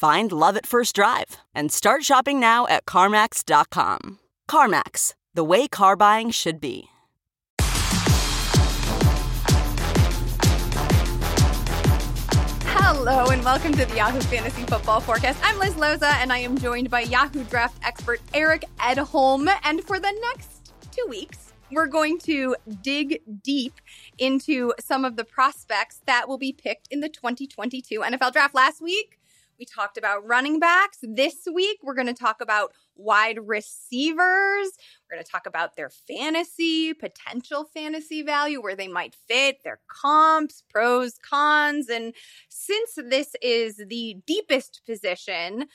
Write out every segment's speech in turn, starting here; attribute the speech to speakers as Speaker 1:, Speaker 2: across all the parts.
Speaker 1: Find love at first drive and start shopping now at CarMax.com. CarMax, the way car buying should be.
Speaker 2: Hello and welcome to the Yahoo Fantasy Football Forecast. I'm Liz Loza and I am joined by Yahoo Draft expert Eric Edholm. And for the next two weeks, we're going to dig deep into some of the prospects that will be picked in the 2022 NFL Draft. Last week, we talked about running backs. This week, we're going to talk about wide receivers. We're going to talk about their fantasy, potential fantasy value, where they might fit, their comps, pros, cons. And since this is the deepest position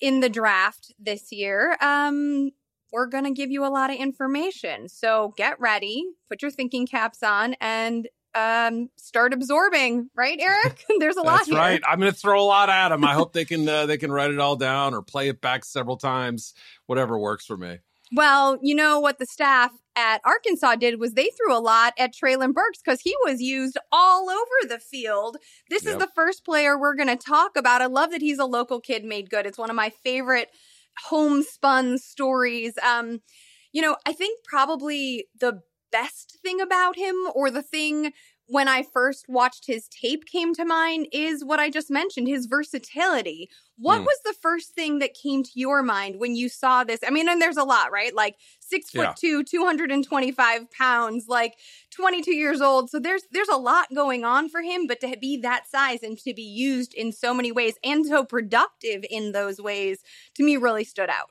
Speaker 2: in the draft this year, um, we're going to give you a lot of information. So get ready, put your thinking caps on, and um, start absorbing. Right, Eric? There's a lot.
Speaker 3: That's
Speaker 2: here.
Speaker 3: right. I'm going to throw a lot at them. I hope they can uh, they can write it all down or play it back several times. Whatever works for me.
Speaker 2: Well, you know what the staff at Arkansas did was they threw a lot at Treylon Burks because he was used all over the field. This yep. is the first player we're going to talk about. I love that he's a local kid made good. It's one of my favorite homespun stories. Um, you know, I think probably the best thing about him or the thing when I first watched his tape came to mind is what I just mentioned his versatility. What mm. was the first thing that came to your mind when you saw this? I mean, and there's a lot, right? Like six foot yeah. two, 225 pounds, like 22 years old. So there's there's a lot going on for him, but to be that size and to be used in so many ways and so productive in those ways to me really stood out.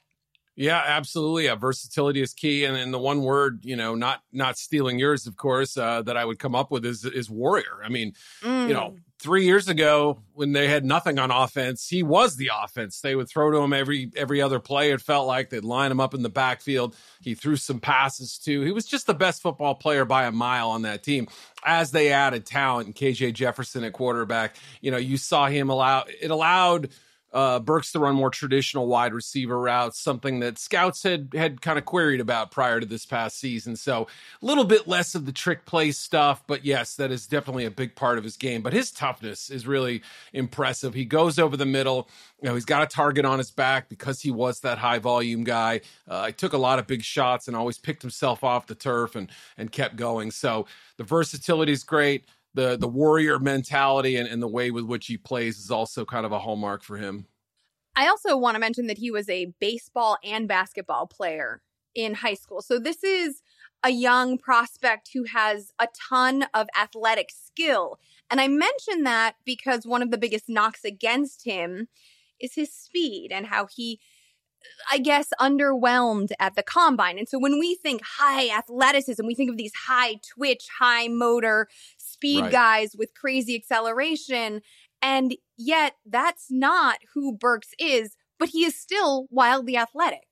Speaker 3: Yeah, absolutely. Yeah, versatility is key, and, and the one word, you know, not not stealing yours, of course, uh, that I would come up with is is warrior. I mean, mm. you know, mm. three years ago when they had nothing on offense, he was the offense. They would throw to him every every other play. It felt like they'd line him up in the backfield. He threw some passes too. He was just the best football player by a mile on that team. As they added talent and KJ Jefferson at quarterback, you know, you saw him allow it allowed uh, Burks to run more traditional wide receiver routes, something that scouts had had kind of queried about prior to this past season. So a little bit less of the trick play stuff, but yes, that is definitely a big part of his game. But his toughness is really impressive. He goes over the middle. You know, he's got a target on his back because he was that high volume guy. Uh, he took a lot of big shots and always picked himself off the turf and and kept going. So the versatility is great the the warrior mentality and, and the way with which he plays is also kind of a hallmark for him.
Speaker 2: I also want to mention that he was a baseball and basketball player in high school. So this is a young prospect who has a ton of athletic skill. And I mention that because one of the biggest knocks against him is his speed and how he I guess, underwhelmed at the combine. And so when we think high athleticism, we think of these high twitch, high motor speed right. guys with crazy acceleration. And yet that's not who Burks is, but he is still wildly athletic.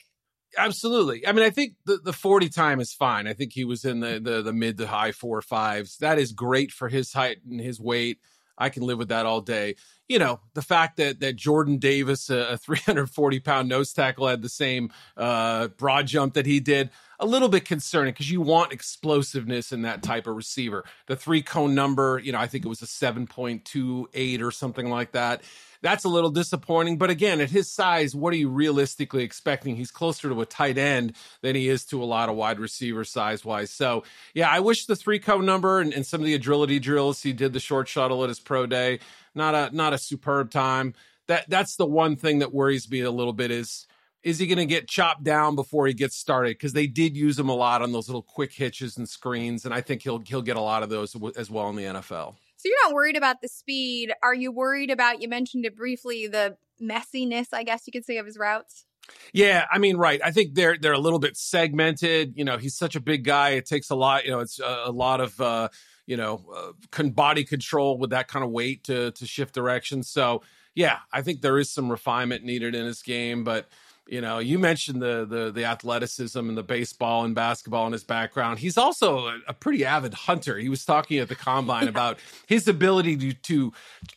Speaker 3: Absolutely. I mean, I think the, the 40 time is fine. I think he was in the, the, the mid to high four fives. That is great for his height and his weight. I can live with that all day. You know, the fact that that Jordan Davis, a, a 340 pound nose tackle, had the same uh, broad jump that he did, a little bit concerning because you want explosiveness in that type of receiver. The three cone number, you know, I think it was a 7.28 or something like that. That's a little disappointing. But again, at his size, what are you realistically expecting? He's closer to a tight end than he is to a lot of wide receiver size wise. So, yeah, I wish the three cone number and, and some of the agility drills he did the short shuttle at his pro day. Not a not a superb time. That that's the one thing that worries me a little bit is is he going to get chopped down before he gets started? Because they did use him a lot on those little quick hitches and screens, and I think he'll he'll get a lot of those as well in the NFL.
Speaker 2: So you're not worried about the speed. Are you worried about? You mentioned it briefly. The messiness, I guess you could say, of his routes.
Speaker 3: Yeah, I mean, right. I think they're they're a little bit segmented. You know, he's such a big guy. It takes a lot. You know, it's a, a lot of uh, you know uh, body control with that kind of weight to to shift direction. So yeah, I think there is some refinement needed in his game, but you know, you mentioned the the the athleticism and the baseball and basketball in his background. He's also a, a pretty avid hunter. He was talking at the combine yeah. about his ability to to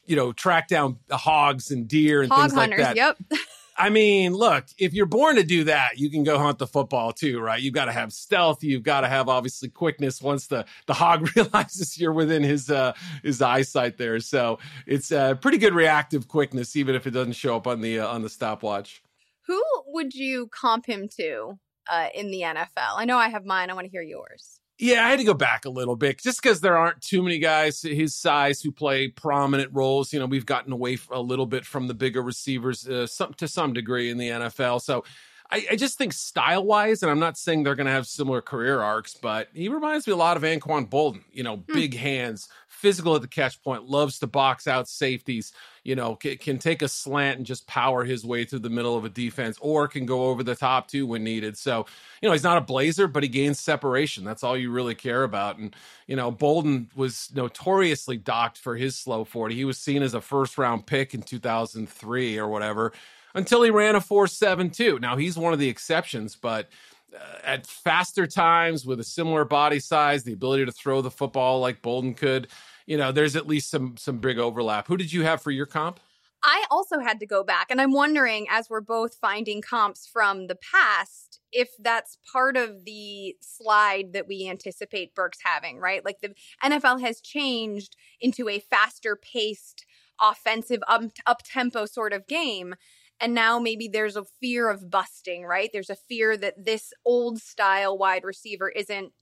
Speaker 3: you know track down hogs and deer and
Speaker 2: Hog
Speaker 3: things
Speaker 2: hunters,
Speaker 3: like that.
Speaker 2: Yep.
Speaker 3: I mean, look, if you're born to do that, you can go hunt the football too, right? You've got to have stealth. You've got to have obviously quickness once the, the hog realizes you're within his uh, his eyesight there. So it's a pretty good reactive quickness, even if it doesn't show up on the uh, on the stopwatch.
Speaker 2: Who would you comp him to uh, in the NFL? I know I have mine. I want to hear yours.
Speaker 3: Yeah, I had to go back a little bit just because there aren't too many guys his size who play prominent roles. You know, we've gotten away a little bit from the bigger receivers uh, some, to some degree in the NFL. So I, I just think style wise, and I'm not saying they're going to have similar career arcs, but he reminds me a lot of Anquan Boldin. You know, hmm. big hands, physical at the catch point, loves to box out safeties, you know, can, can, take a slant and just power his way through the middle of a defense or can go over the top too when needed. So, you know, he's not a blazer, but he gains separation. That's all you really care about. And, you know, Boldin was notoriously docked for his slow 40. He was seen as a first round pick in 2003 or whatever until he ran a 4.72. Now, he's one of the exceptions, but uh, at faster times with a similar body size, the ability to throw the football like Boldin could, you know, there's at least some some big overlap. Who did you have for your comp?
Speaker 2: I also had to go back, and I'm wondering, as we're both finding comps from the past, if that's part of the slide that we anticipate Burks having, right? Like the NFL has changed into a faster paced, offensive, um, up tempo sort of game. And now maybe there's a fear of busting, right? There's a fear that this old style wide receiver isn't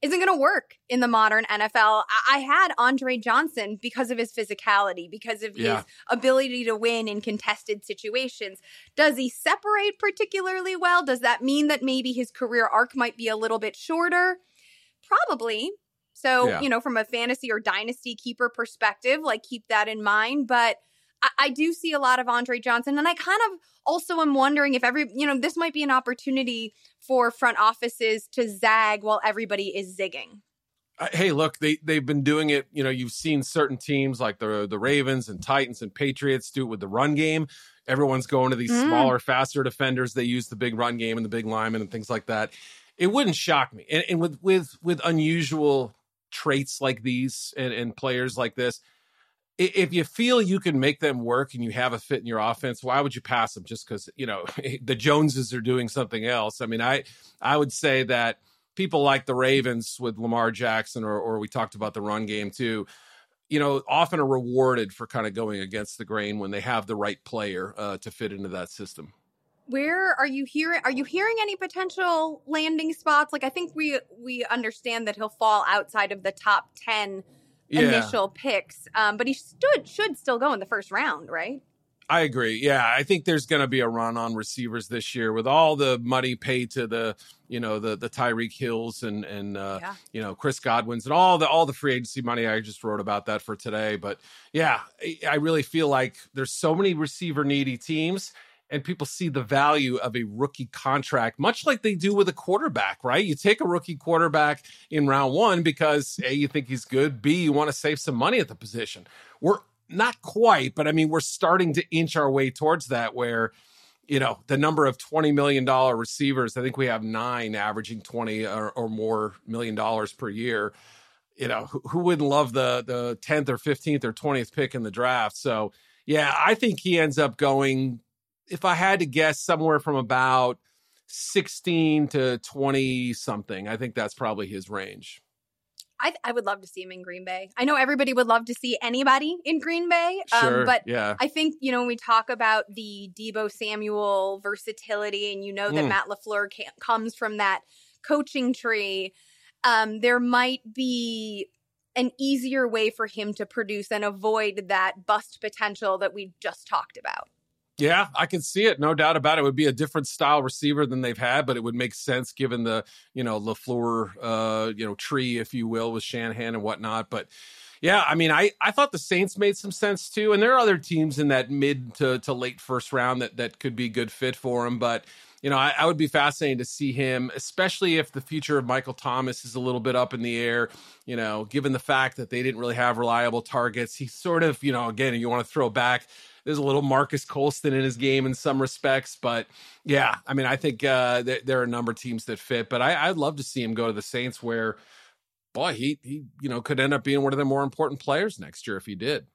Speaker 2: isn't going to work in the modern NFL. I had Andre Johnson because of his physicality, because of yeah. his ability to win in contested situations. Does he separate particularly well? Does that mean that maybe his career arc might be a little bit shorter? Probably. So, yeah. you know, from a fantasy or dynasty keeper perspective, like keep that in mind. But I, I do see a lot of Andre Johnson, and I kind of also am wondering if every, you know, this might be an opportunity for front offices to zag while everybody is zigging.
Speaker 3: Uh, hey, look, they they've been doing it. You know, you've seen certain teams like the the Ravens and Titans and Patriots do it with the run game. Everyone's going to these mm. smaller, faster defenders. They use the big run game and the big linemen and things like that. It wouldn't shock me. And, and with with with unusual traits like these and, and players like this, if you feel you can make them work and you have a fit in your offense, why would you pass them just because you know the Joneses are doing something else? I mean, I I would say that people like the Ravens with Lamar Jackson, or or we talked about the run game too. You know, often are rewarded for kind of going against the grain when they have the right player uh, to fit into that system.
Speaker 2: Where are you hearing? Are you hearing any potential landing spots? Like, I think we we understand that he'll fall outside of the top ten yeah. initial picks. Um, but he stood should still go in the first round, right?
Speaker 3: I agree. Yeah, I think there's going to be a run on receivers this year with all the money paid to the, you know, the the Tyreek Hills and and uh, yeah. you know Chris Godwin's and all the all the free agency money. I just wrote about that for today. But yeah, I really feel like there's so many receiver needy teams, and people see the value of a rookie contract, much like they do with a quarterback, right? You take a rookie quarterback in round one because A, you think he's good, B, you want to save some money at the position. We're not quite, but I mean, we're starting to inch our way towards that where, you know, the number of $20 million receivers, I think we have nine averaging 20 or, or more million dollars per year. You know, who, who wouldn't love the the 10th or 15th or 20th pick in the draft? So, yeah, I think he ends up going if I had to guess, somewhere from about 16 to 20 something. I think that's probably his range.
Speaker 2: I, I would love to see him in Green Bay. I know everybody would love to see anybody in Green Bay.
Speaker 3: Um, sure,
Speaker 2: but
Speaker 3: yeah.
Speaker 2: I think, you know, when we talk about the Deebo Samuel versatility, and you know that mm. Matt LaFleur comes from that coaching tree, um, there might be an easier way for him to produce and avoid that bust potential that we just talked about.
Speaker 3: Yeah, I can see it. No doubt about it. it. would be a different style receiver than they've had, but it would make sense given the, you know, LaFleur, uh, you know, tree, if you will, with Shanahan and whatnot. But yeah, I mean, I, I thought the Saints made some sense too. And there are other teams in that mid to, to late first round that, that could be good fit for him. But, you know, I, I would be fascinated to see him, especially if the future of Michael Thomas is a little bit up in the air, you know, given the fact that they didn't really have reliable targets. He sort of, you know, again, you want to throw back there's a little Marques Colston in his game in some respects, but yeah, I mean, I think uh, there, there, are a number of teams that fit. But I, I'd love to see him go to the Saints, where boy, he he you know could end up being one of the more important players next year if he did.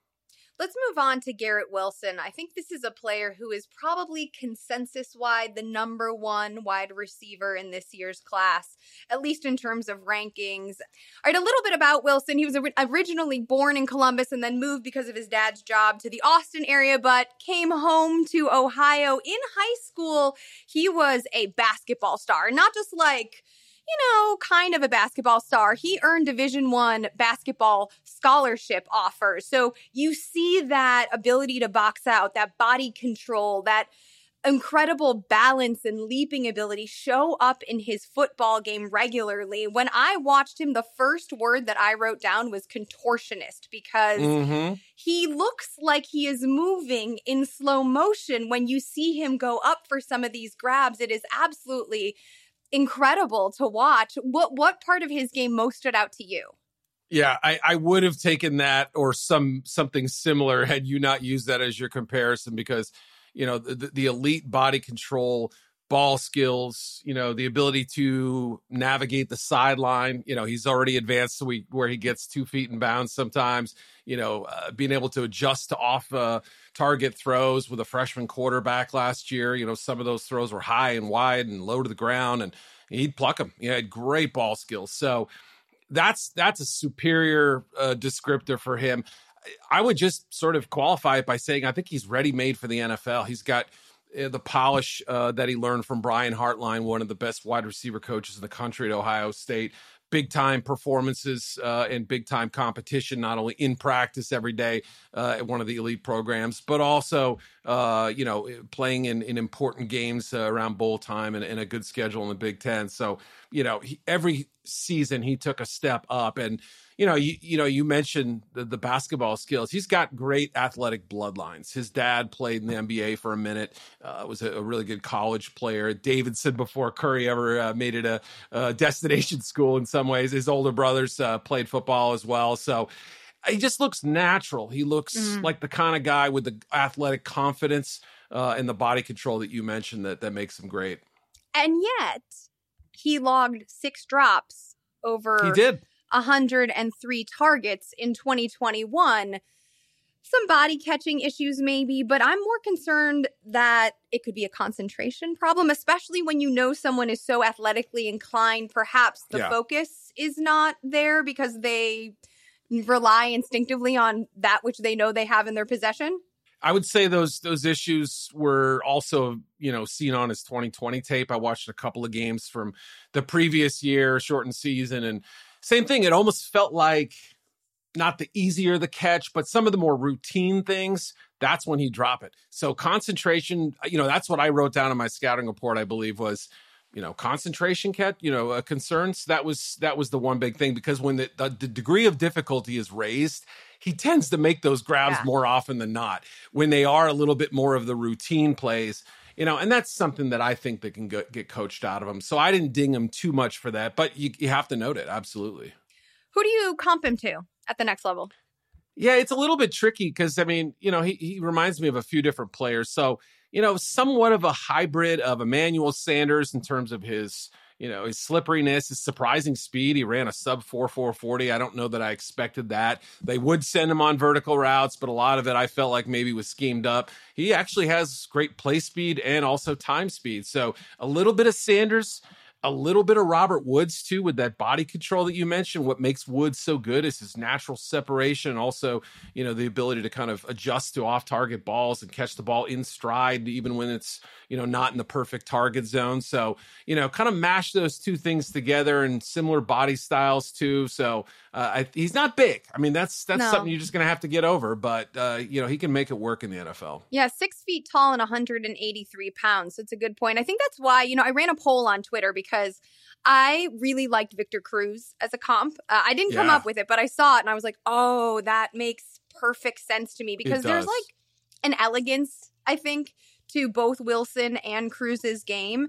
Speaker 2: Let's move on to Garrett Wilson. I think this is a player who is probably consensus wide the number one wide receiver in this year's class, at least in terms of rankings. All right, a little bit about Wilson. He was originally born in Columbus and then moved because of his dad's job to the Austin area, but came home to Ohio. In high school, he was a basketball star, not just like you know, kind of a basketball star. He earned Division 1 basketball scholarship offers. So you see that ability to box out, that body control, that incredible balance and leaping ability show up in his football game regularly. When I watched him, the first word that I wrote down was contortionist because mm-hmm. he looks like he is moving in slow motion. When you see him go up for some of these grabs, it is absolutely incredible to watch. What what part of his game most stood out to you?
Speaker 3: Yeah, I, I would have taken that or some something similar had you not used that as your comparison because you know the, the elite body control ball skills, you know, the ability to navigate the sideline. You know, he's already advanced to where he gets two feet in bounds sometimes, you know, uh, being able to adjust to off uh, target throws with a freshman quarterback last year. You know, some of those throws were high and wide and low to the ground, and he'd pluck them. He had great ball skills. So that's that's a superior uh, descriptor for him. I would just sort of qualify it by saying I think he's ready made for the NFL. He's got uh, the polish uh, that he learned from Brian Hartline, one of the best wide receiver coaches in the country at Ohio State. Big time performances uh, and big time competition, not only in practice every day uh, at one of the elite programs, but also, uh, you know, playing in, in important games uh, around bowl time and, and, a good schedule in the Big Ten. So, you know, he, every season he took a step up. And you know, you you know, you mentioned the, the, basketball skills. He's got great athletic bloodlines. His dad played in the NBA for a minute. Uh, was a, a, really good college player. Davidson before Curry ever uh, made it a, a, destination school. In some ways, his older brothers uh, played football as well. So he just looks natural. He looks mm. like the kind of guy with the athletic confidence uh, and the body control that you mentioned that that makes him great.
Speaker 2: And yet, he logged six drops over.
Speaker 3: He did
Speaker 2: 103 targets in 2021. Some body catching issues, maybe, but I'm more concerned that it could be a concentration problem, especially when you know someone is so athletically inclined. Perhaps the yeah. focus is not there because they rely instinctively on that which they know they have in their possession.
Speaker 3: I would say those those issues were also, you know, seen on his 2020 tape. I watched a couple of games from the previous year, shortened season, and same thing. It almost felt like not the easier the catch, but some of the more routine things, that's when he drop it. So concentration, you know, that's what I wrote down in my scouting report, I believe was, you know, concentration catch, you know, uh, concerns. That was that was the one big thing because when the, the, the degree of difficulty is raised, he tends to make those grabs yeah. more often than not. When they are a little bit more of the routine plays, you know, and that's something that I think that can go, get coached out of him. So I didn't ding him too much for that, but you, you have to note it. Absolutely.
Speaker 2: Who do you comp him to at the next level?
Speaker 3: Yeah, it's a little bit tricky because, I mean, you know, he, he reminds me of a few different players. So, you know, somewhat of a hybrid of Emmanuel Sanders in terms of his you know, his slipperiness, his surprising speed. He ran a sub 4 440. I don't know that I expected that. They would send him on vertical routes, but a lot of it I felt like maybe was schemed up. He actually has great play speed and also time speed. So a little bit of Sanders. A little bit of Robert Woods too with that body control that you mentioned. What makes Woods so good is his natural separation, also you know the ability to kind of adjust to off-target balls and catch the ball in stride, even when it's you know not in the perfect target zone. So you know, kind of mash those two things together and similar body styles too. So I, he's not big. I mean, that's that's no. something you're just going to have to get over. But uh, you know, he can make it work in the NFL.
Speaker 2: Yeah, six feet tall and 183 pounds. So it's a good point. I think that's why you know I ran a poll on Twitter because I really liked Victor Cruz as a comp. Uh, I didn't come up with it, but I saw it and I was like, oh, that makes perfect sense to me because there's like an elegance, I think, to both Wilson and Cruz's game.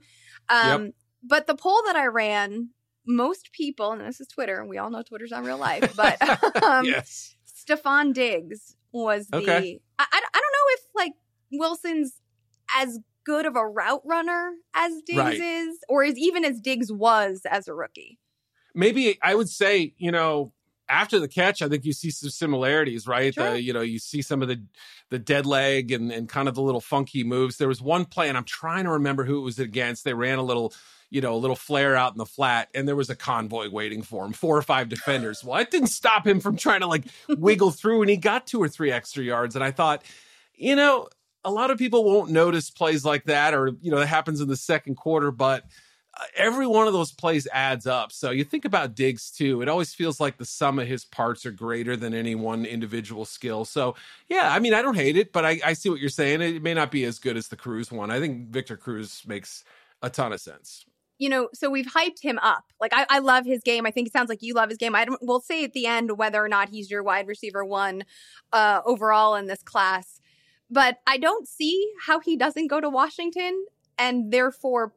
Speaker 2: Um, yep. But the poll that I ran, most people, and this is Twitter, and we all know Twitter's not real life, but um, yes. Stefon Diggs was the. Okay. I, I, I don't know if like Wilson's as good of a route runner as Diggs right. is, or is even as Diggs was as a rookie.
Speaker 3: Maybe I would say, you know, after the catch, I think you see some similarities, right? Sure. The, you know, you see some of the the dead leg and and kind of the little funky moves. There was one play, and I'm trying to remember who it was against. They ran a little, you know, a little flare out in the flat, and there was a convoy waiting for him, four or five defenders. Well, it didn't stop him from trying to like wiggle through, and he got two or three extra yards. And I thought, you know, a lot of people won't notice plays like that, or you know, that happens in the second quarter, but uh, every one of those plays adds up. So you think about Diggs too. It always feels like the sum of his parts are greater than any one individual skill. So yeah, I mean, I don't hate it, but I, I see what you're saying. It may not be as good as the Cruz one. I think Victor Cruz makes a ton of sense.
Speaker 2: You know, so we've hyped him up. Like I, I love his game. I think it sounds like you love his game. I don't. We'll say at the end whether or not he's your wide receiver one uh, overall in this class. But I don't see how he doesn't go to Washington and therefore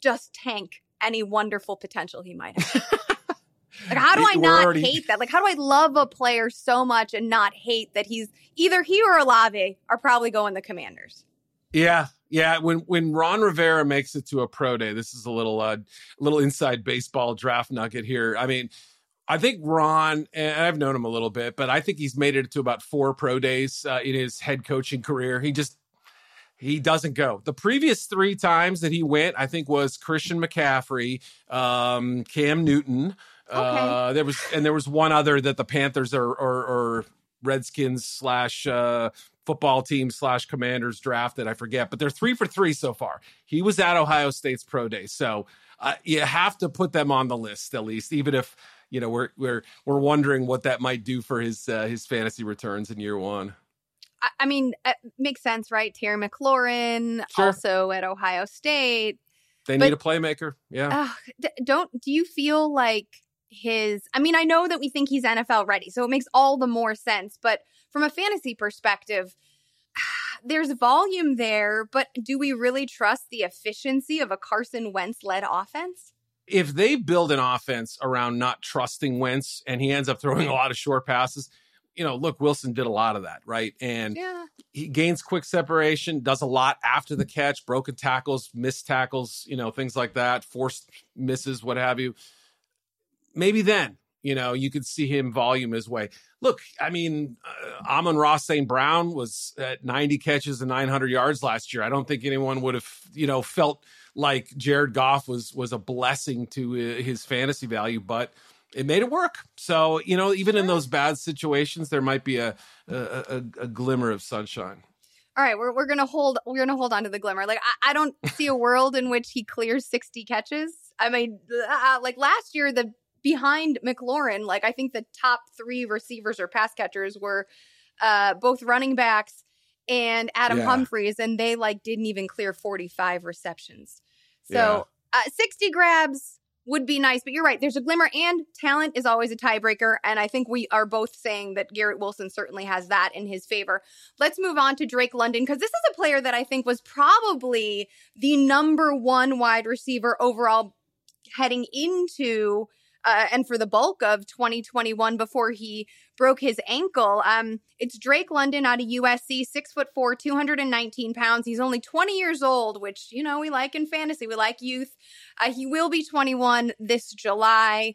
Speaker 2: just tank any wonderful potential he might have. like, how do I not already... hate that? Like, how do I love a player so much and not hate that he's either he or Olave are probably going the Commanders?
Speaker 3: Yeah, yeah. When when Ron Rivera makes it to a pro day, this is a little uh, little inside baseball draft nugget here. I mean, I think Ron, and I've known him a little bit, but I think he's made it to about four pro days uh, in his head coaching career. He just he doesn't go. The previous three times that he went, I think, was Christian McCaffrey, um, Cam Newton. Okay. Uh, there was, and there was one other that the Panthers or or, or Redskins slash uh, football team slash Commanders drafted. I forget, but they're three for three so far. He was at Ohio State's pro day, so uh, you have to put them on the list at least, even if you know we're we're we're wondering what that might do for his uh, his fantasy returns in year one.
Speaker 2: I, mean, it makes sense, right? Terry McLaurin, sure. also at Ohio State.
Speaker 3: They but, need a playmaker. Yeah.
Speaker 2: Uh, don't do you feel like his? I mean, I know that we think he's NFL ready, so it makes all the more sense. But from a fantasy perspective, there's volume there, but do we really trust the efficiency of a Carson Wentz led offense?
Speaker 3: if they build an offense around not trusting Wentz and he ends up throwing a lot of short passes, you know, look, Wilson did a lot of that, right? And yeah. he gains quick separation, does a lot after the catch, broken tackles, missed tackles, you know, things like that, forced misses, what have you. Maybe then, you know, you could see him volume his way. Look, I mean, uh, Amon-Ra St. Brown was at 90 catches and 900 yards last year. I don't think anyone would have, you know, felt – like Jared Goff was was a blessing to uh, his fantasy value, but it made it work. So you know, even in those bad situations, there might be a a, a, a glimmer of sunshine.
Speaker 2: All right, we're we're gonna hold we're gonna hold on to the glimmer. Like I, I don't see a world in which he clears sixty catches. I mean, uh, like last year, the behind McLaurin, like I think the top three receivers or pass catchers were uh, both running backs and Adam yeah. Humphries, and they like didn't even clear 45 receptions. So yeah. uh, 60 grabs would be nice, but you're right. There's a glimmer, and talent is always a tiebreaker. And I think we are both saying that Garrett Wilson certainly has that in his favor. Let's move on to Drake London because this is a player that I think was probably the number one wide receiver overall heading into uh, and for the bulk of 2021 before he broke his ankle. Um, it's Drake London out of USC, six foot four, 219 pounds. He's only 20 years old, which, you know, we like in fantasy. We like youth. Uh, he will be 21 this July.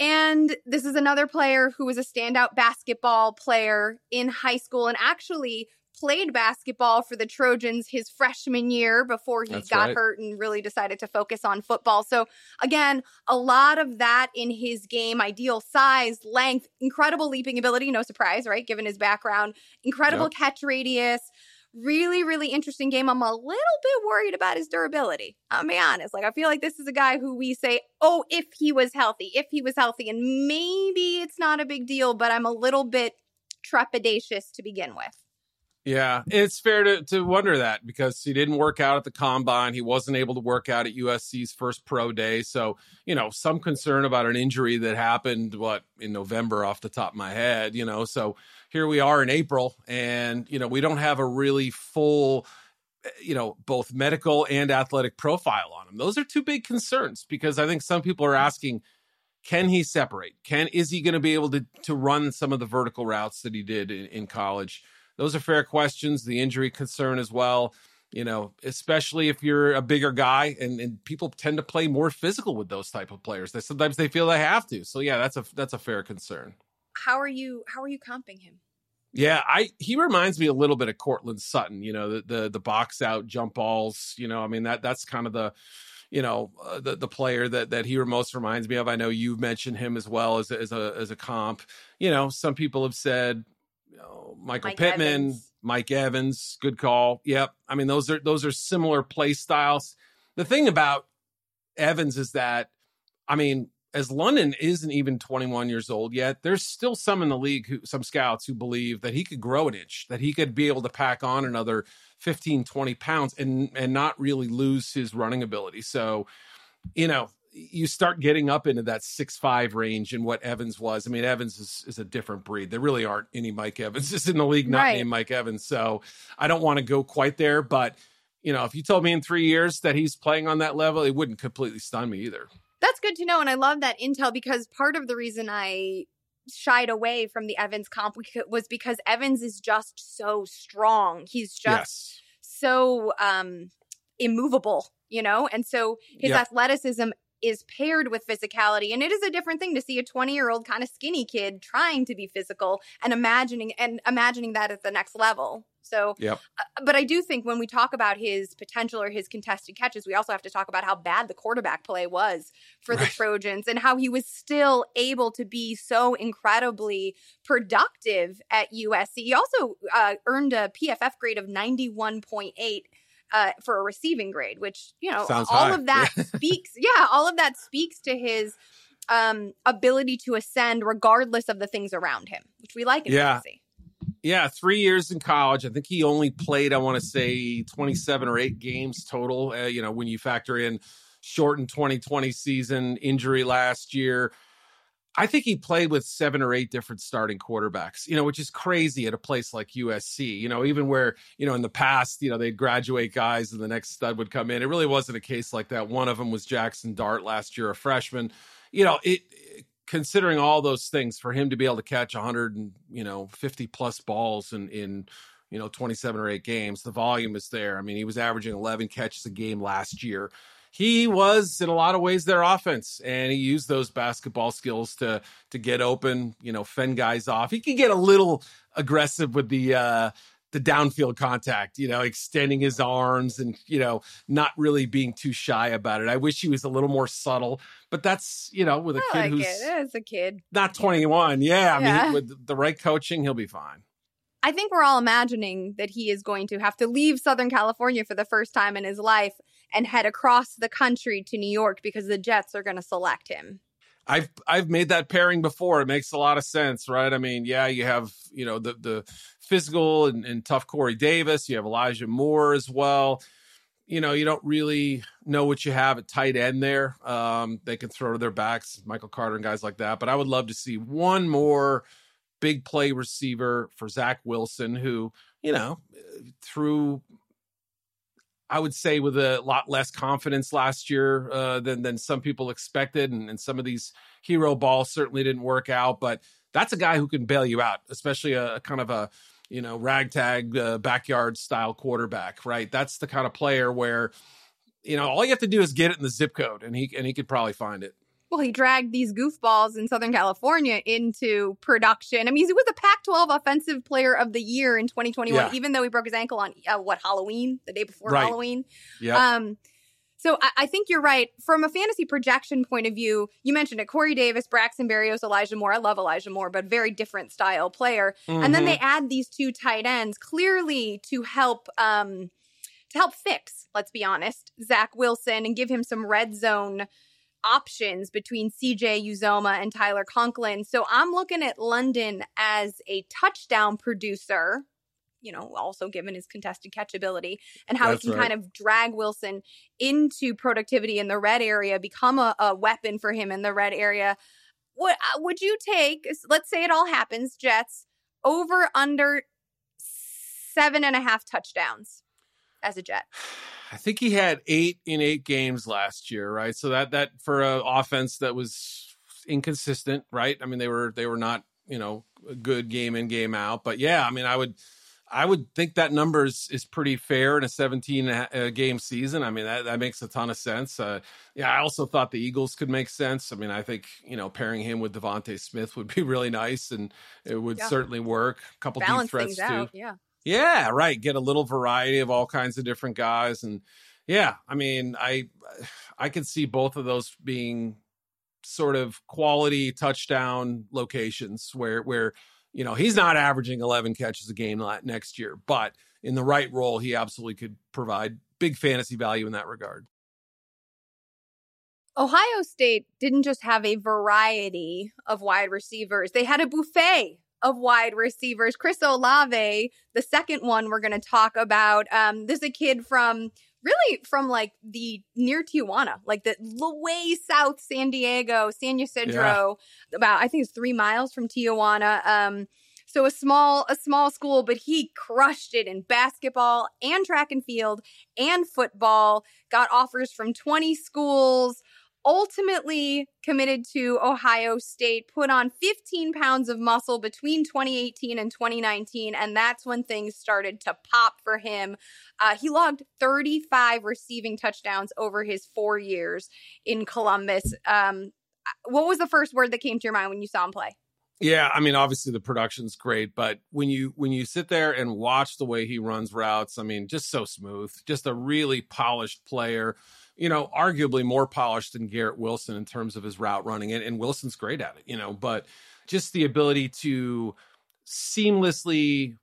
Speaker 2: And this is another player who was a standout basketball player in high school and actually played basketball for the Trojans his freshman year before he
Speaker 3: That's
Speaker 2: got
Speaker 3: right.
Speaker 2: hurt and really decided to focus on football. So, again, a lot of that in his game ideal size, length, incredible leaping ability, no surprise, right? Given his background, incredible
Speaker 3: Yep.
Speaker 2: catch radius. Really, really interesting game. I'm a little bit worried about his durability. I'll be honest. Like, I feel like this is a guy who we say, oh, if he was healthy, if he was healthy, and maybe it's not a big deal, but I'm a little bit trepidatious to begin with.
Speaker 3: Yeah, it's fair to, to wonder that because he didn't work out at the combine. He wasn't able to work out at USC's first pro day. So, you know, some concern about an injury that happened, what, in November off the top of my head, you know. So here we are in April, and, you know, we don't have a really full, eh, you know, both medical and athletic profile on him. Those are two big concerns because I think some people are asking, can he separate? Can is he going to be able to to run some of the vertical routes that he did in, in college? Those are fair questions. The injury concern as well. You know, especially if you're a bigger guy, and, and people tend to play more physical with those type of players. They sometimes they feel they have to. So yeah, that's a that's a fair concern.
Speaker 2: How are you? How are you comping him?
Speaker 3: Yeah, I he reminds me a little bit of Courtland Sutton. You know, the the the box out jump balls. You know, I mean that that's kind of the you know uh, the the player that that he most reminds me of. I know you've mentioned him as well as a, as a as a comp. You know, some people have said Michael
Speaker 2: Mike
Speaker 3: Pittman,
Speaker 2: Evans.
Speaker 3: Mike Evans, good call. Yep, I mean those are those are similar play styles. The thing about Evans is that, I mean, as London isn't even 21 years old yet, there's still some in the league who some scouts who believe that he could grow an inch, that he could be able to pack on another 15, 20 pounds and and not really lose his running ability. So, you know, you start getting up into that six five range and what Evans was. I mean, Evans is, is a different breed. There really aren't any Mike Evans just in the league, not
Speaker 2: Right.
Speaker 3: named Mike Evans. So I don't want to go quite there, but you know, if you told me in three years that he's playing on that level, it wouldn't completely stun me either.
Speaker 2: That's good to know. And I love that intel because part of the reason I shied away from the Evans comp was because Evans is just so strong. He's just
Speaker 3: yes.
Speaker 2: so um immovable, you know? And so his
Speaker 3: Yep.
Speaker 2: athleticism is paired with physicality and it is a different thing to see a 20-year-old kind of skinny kid trying to be physical and imagining and imagining that at the next level. So
Speaker 3: Yep.
Speaker 2: uh, but I do think when we talk about his potential or his contested catches, we also have to talk about how bad the quarterback play was for the Trojans and how he was still able to be so incredibly productive at USC. He also uh, earned a PFF grade of 91.8 uh, for a receiving grade, which, you know,
Speaker 3: Sounds
Speaker 2: all
Speaker 3: high.
Speaker 2: of that speaks, yeah, all of that speaks to his um, ability to ascend regardless of the things around him, which we like in
Speaker 3: Yeah.
Speaker 2: fantasy.
Speaker 3: Yeah, three years in college. I think he only played, I want to say, 27 or eight games total. Uh, you know, when you factor in shortened 2020 season, injury last year. I think he played with seven or eight different starting quarterbacks, you know, which is crazy at a place like USC. You know, even where, you know, in the past, you know, they'd graduate guys and the next stud would come in. It really wasn't a case like that. One of them was Jaxson Dart last year, a freshman. You know, it considering all those things for him to be able to catch 100 and, you know, 50 plus balls in in you know 27 or 8 games, the volume is there. I mean, he was averaging 11 catches a game last year he was in a lot of ways their offense and he used those basketball skills to to get open you know fend guys off. He could get a little aggressive with the uh the downfield contact you know extending his arms and you know not really being too shy about it. I wish he was a little more subtle but that's you know with a
Speaker 2: I
Speaker 3: kid
Speaker 2: like
Speaker 3: who's
Speaker 2: it as a kid.
Speaker 3: not 21 yeah i
Speaker 2: Yeah.
Speaker 3: mean with the right coaching he'll be fine
Speaker 2: I think we're all imagining that he is going to have to leave Southern California for the first time in his life and head across the country to New York because the Jets are going to select him.
Speaker 3: I've I've made that pairing before. It makes a lot of sense, right? I mean, yeah, you have you know the the physical and, and tough Corey Davis. You have Elijah Moore as well. You know, you don't really know what you have at tight end there. Um, they can throw to their backs, Michael Carter and guys like that. But I would love to see one more big play receiver for Zach Wilson, who you know through I would say with a lot less confidence last year uh, than than some people expected, and, and some of these hero balls certainly didn't work out. But that's a guy who can bail you out, especially a, a kind of a you know ragtag uh, backyard style quarterback, right? That's the kind of player where you know all you have to do is get it in the zip code, and he and he could probably find it.
Speaker 2: Well, he dragged these goofballs in Southern California into production. I mean, he was a Pac 12 Offensive Player of the Year in 2021, yeah. even though he broke his ankle on uh, what, Halloween, the day before right. Halloween.
Speaker 3: Yeah. Um,
Speaker 2: so I, I, think you're right. From a fantasy projection point of view, you mentioned it Corey Davis, Braxton Berrios, Elijah Moore. I love Elijah Moore, but very different style player. Mm-hmm. And then they mm-hmm. add these two tight ends clearly to help um, to help fix, let's be honest, Zach Wilson and give him some red zone options between CJ Uzomah and Tyler Conklin. So I'm looking at London as a touchdown producer, you know, also given his contested catchability and how That's he can right. kind of drag Wilson into productivity in the red area, become a, a weapon for him in the red area. What uh, would you take? Let's say it all happens, Jets, over under seven and a half touchdowns as a Jet.
Speaker 3: I think he had eight in eight games last year, right? So that that for an offense that was inconsistent, right? I mean, they were they were not you know a good game in game out, but yeah, I mean, I would I would think that number is, is pretty fair in a 17 uh, game season. I mean, that, that makes a ton of sense. Uh, yeah, I also thought the Eagles could make sense. I mean, I think, you know, pairing him with DeVonta Smith would be really nice and it would yeah. certainly work. A couple Balance deep threats too. Out,
Speaker 2: yeah.
Speaker 3: Yeah, right. Get a little variety of all kinds of different guys. And yeah, I mean, I I could see both of those being sort of quality touchdown locations where where you know, he's not averaging 11 catches a game next year, but in the right role, he absolutely could provide big fantasy value in that regard.
Speaker 2: Ohio State didn't just have a variety of wide receivers, they had a buffet of wide receivers. Chris Olave, the second one we're going to talk about. Um, this is a kid from really from like the near Tijuana, like the way south San Diego, San Ysidro, yeah. about I think it's three miles from Tijuana. Um, so a small a small school, but he crushed it in basketball and track and field and football. Got offers from 20 schools ultimately committed to Ohio State, put on 15 pounds of muscle between 2018 and 2019, and that's when things started to pop for him. Uh, he logged 35 receiving touchdowns over his four years in Columbus. Um, what was the first word that came to your mind when you saw him play?
Speaker 3: Yeah, I mean, obviously the production's great, but when you when you sit there and watch the way he runs routes, I mean, just so smooth, just a really polished player you know, arguably more polished than Garrett Wilson in terms of his route running, and, and Wilson's great at it, you know, but just the ability to seamlessly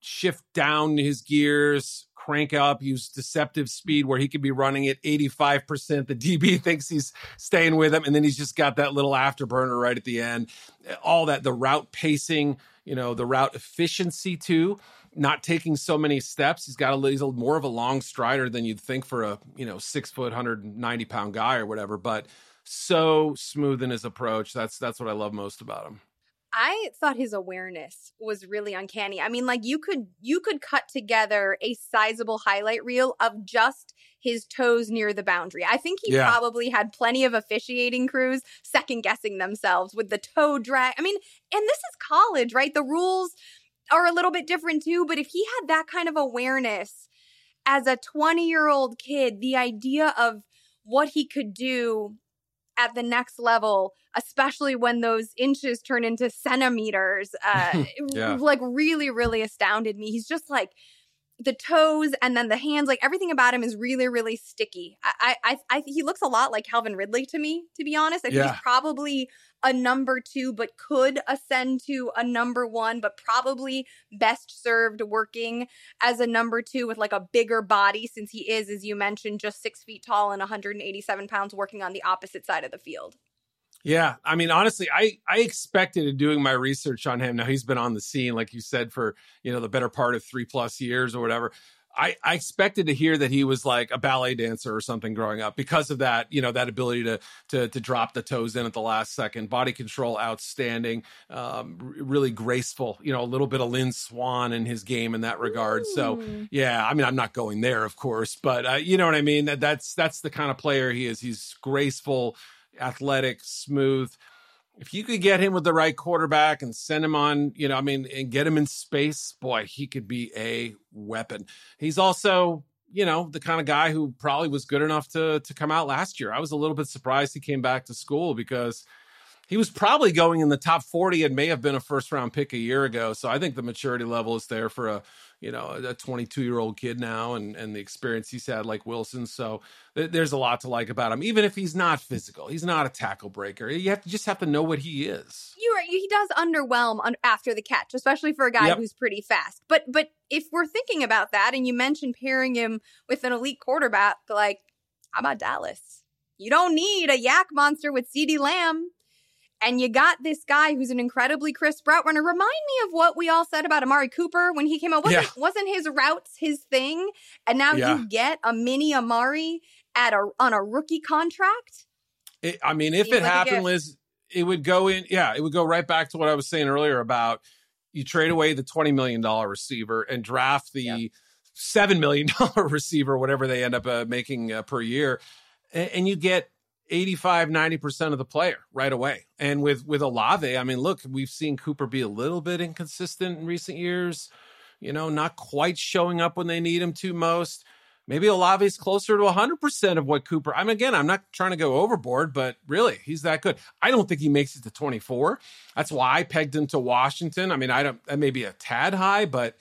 Speaker 3: shift down his gears, crank up, use deceptive speed where he could be running at 85%. The DB thinks he's staying with him, and then he's just got that little afterburner right at the end. All that, the route pacing, you know, the route efficiency too not taking so many steps. He's got a he's a, more of a long strider than you'd think for a you know six foot, hundred ninety pound guy or whatever. But so smooth in his approach. That's that's what I love most about him.
Speaker 2: I thought his awareness was really uncanny. I mean, like you could you could cut together a sizable highlight reel of just his toes near the boundary. I think he yeah. probably had plenty of officiating crews second guessing themselves with the toe drag. I mean, and this is college, right? The rules are a little bit different too. But if he had that kind of awareness as a 20 year old kid, the idea of what he could do at the next level, especially when those inches turn into centimeters, uh, yeah. like really, really astounded me. He's just like, the toes and then the hands, like everything about him is really, really sticky. I, I, I, he looks a lot like Calvin Ridley to me, to be honest. I think yeah. he's probably a number two, but could ascend to a number one, but probably best served working as a number two with like a bigger body since he is, as you mentioned, just six feet tall and 187 pounds working on the opposite side of the field.
Speaker 3: Yeah, I mean, honestly, I I expected in doing my research on him. Now he's been on the scene, like you said, for you know the better part of three plus years or whatever. I, I expected to hear that he was like a ballet dancer or something growing up because of that, you know, that ability to to to drop the toes in at the last second, body control outstanding, um, really graceful, you know, a little bit of Lynn Swann in his game in that regard. Ooh. So yeah, I mean, I'm not going there, of course, but uh, you know what I mean. That's that's the kind of player he is. He's graceful athletic, smooth. If you could get him with the right quarterback and send him on, you know, I mean, and get him in space, boy, he could be a weapon. He's also you know, the kind of guy who probably was good enough to to come out last year. I was a little bit surprised he came back to school because he was probably going in the top 40 and may have been a first round pick a year ago. So I think the maturity level is there for a, you know, a 22 year old kid now and, and the experience he's had like Wilson. So th- there's a lot to like about him, even if he's not physical, he's not a tackle breaker. You have to just have to know what he is.
Speaker 2: You're. He does underwhelm un- after the catch, especially for a guy yep. who's pretty fast. But, but if we're thinking about that and you mentioned pairing him with an elite quarterback, like how about Dallas? You don't need a YAC monster with CeeDee Lamb and you got this guy who's an incredibly crisp route runner. Remind me of what we all said about Amari Cooper when he came out. Wasn't, yeah. wasn't his routes his thing? And now yeah. you get a mini Amari at a on a rookie contract.
Speaker 3: It, I mean, if Seems it like happened, Liz, it would go in. Yeah, it would go right back to what I was saying earlier about you trade away the twenty million dollar receiver and draft the yep. seven million dollar receiver, whatever they end up uh, making uh, per year, and, and you get 85 90% of the player right away. And with with olave i mean look we've seen cooper be a little bit inconsistent in recent years you know not quite showing up when they need him to most. Maybe olave's closer to 100% of what cooper i'm again i'm not trying to go overboard but really he's that good. I don't think he makes it to 24 that's why i pegged him to washington. I mean i don't that may be a tad high but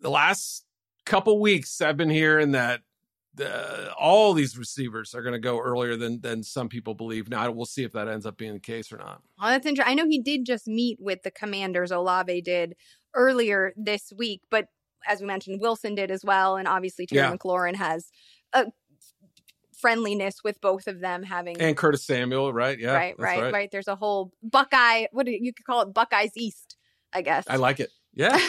Speaker 3: the last couple weeks i've been hearing that uh, all these receivers are going to go earlier than than some people believe. Now we'll see if that ends up being the case or not.
Speaker 2: Well, that's interesting. I know he did just meet with the Commanders. Olave did earlier this week, but as we mentioned, Wilson did as well, and obviously Terry yeah. McLaurin has a friendliness with both of them having
Speaker 3: and Curtis Samuel, right? Yeah,
Speaker 2: right, right, right, right. There's a whole Buckeye. What do you, you could call it? Buckeyes East, I guess.
Speaker 3: I like it. Yeah.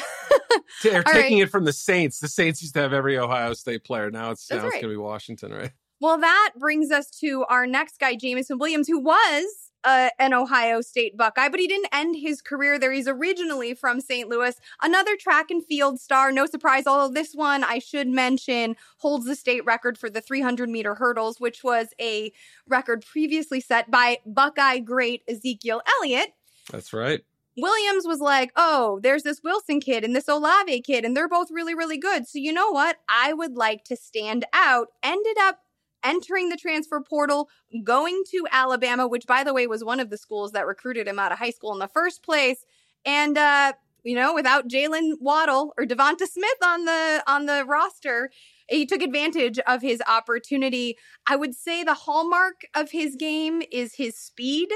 Speaker 3: They're taking right. it from the Saints. The Saints used to have every Ohio State player. Now it's now right. it's going to be Washington, right?
Speaker 2: Well, that brings us to our next guy, Jameson Williams, who was uh, an Ohio State Buckeye, but he didn't end his career there. He's originally from St. Louis, another track and field star. No surprise, although this one I should mention holds the state record for the 300 meter hurdles, which was a record previously set by Buckeye great Ezekiel Elliott.
Speaker 3: That's right.
Speaker 2: Williams was like, oh, there's this Wilson kid and this Olave kid, and they're both really, really good. So, you know what? I would like to stand out. Ended up entering the transfer portal, going to Alabama, which, by the way, was one of the schools that recruited him out of high school in the first place. And, uh, you know, without Jalen Waddle or DeVonta Smith on the on the roster, he took advantage of his opportunity. I would say the hallmark of his game is his speed.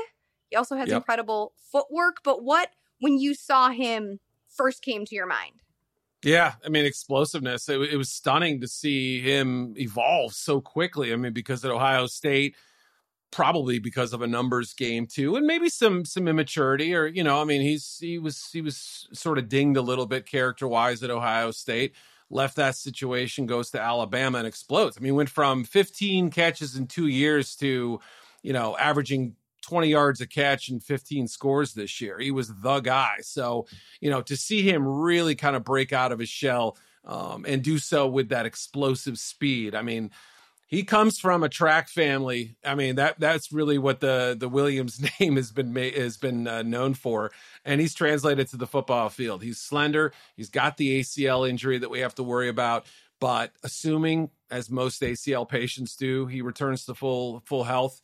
Speaker 2: He also has yep. incredible footwork. But what, when you saw him, first came to your mind?
Speaker 3: Yeah, I mean explosiveness. It, it, was stunning to see him evolve so quickly. I mean, because at Ohio State, probably because of a numbers game too, and maybe some some immaturity, or you know, I mean, he's he was he was sort of dinged a little bit character wise at Ohio State. Left that situation, goes to Alabama, and explodes. I mean, went from 15 catches in two years to you know averaging 20 yards a catch and 15 scores this year. He was the guy. So, you know, to see him really kind of break out of his shell um, and do so with that explosive speed. I mean, he comes from a track family. I mean that that's really what the the Williams name has been made, has been uh, known for, and he's translated to the football field. He's slender. He's got the ACL injury that we have to worry about, but assuming, as most ACL patients do, he returns to full full health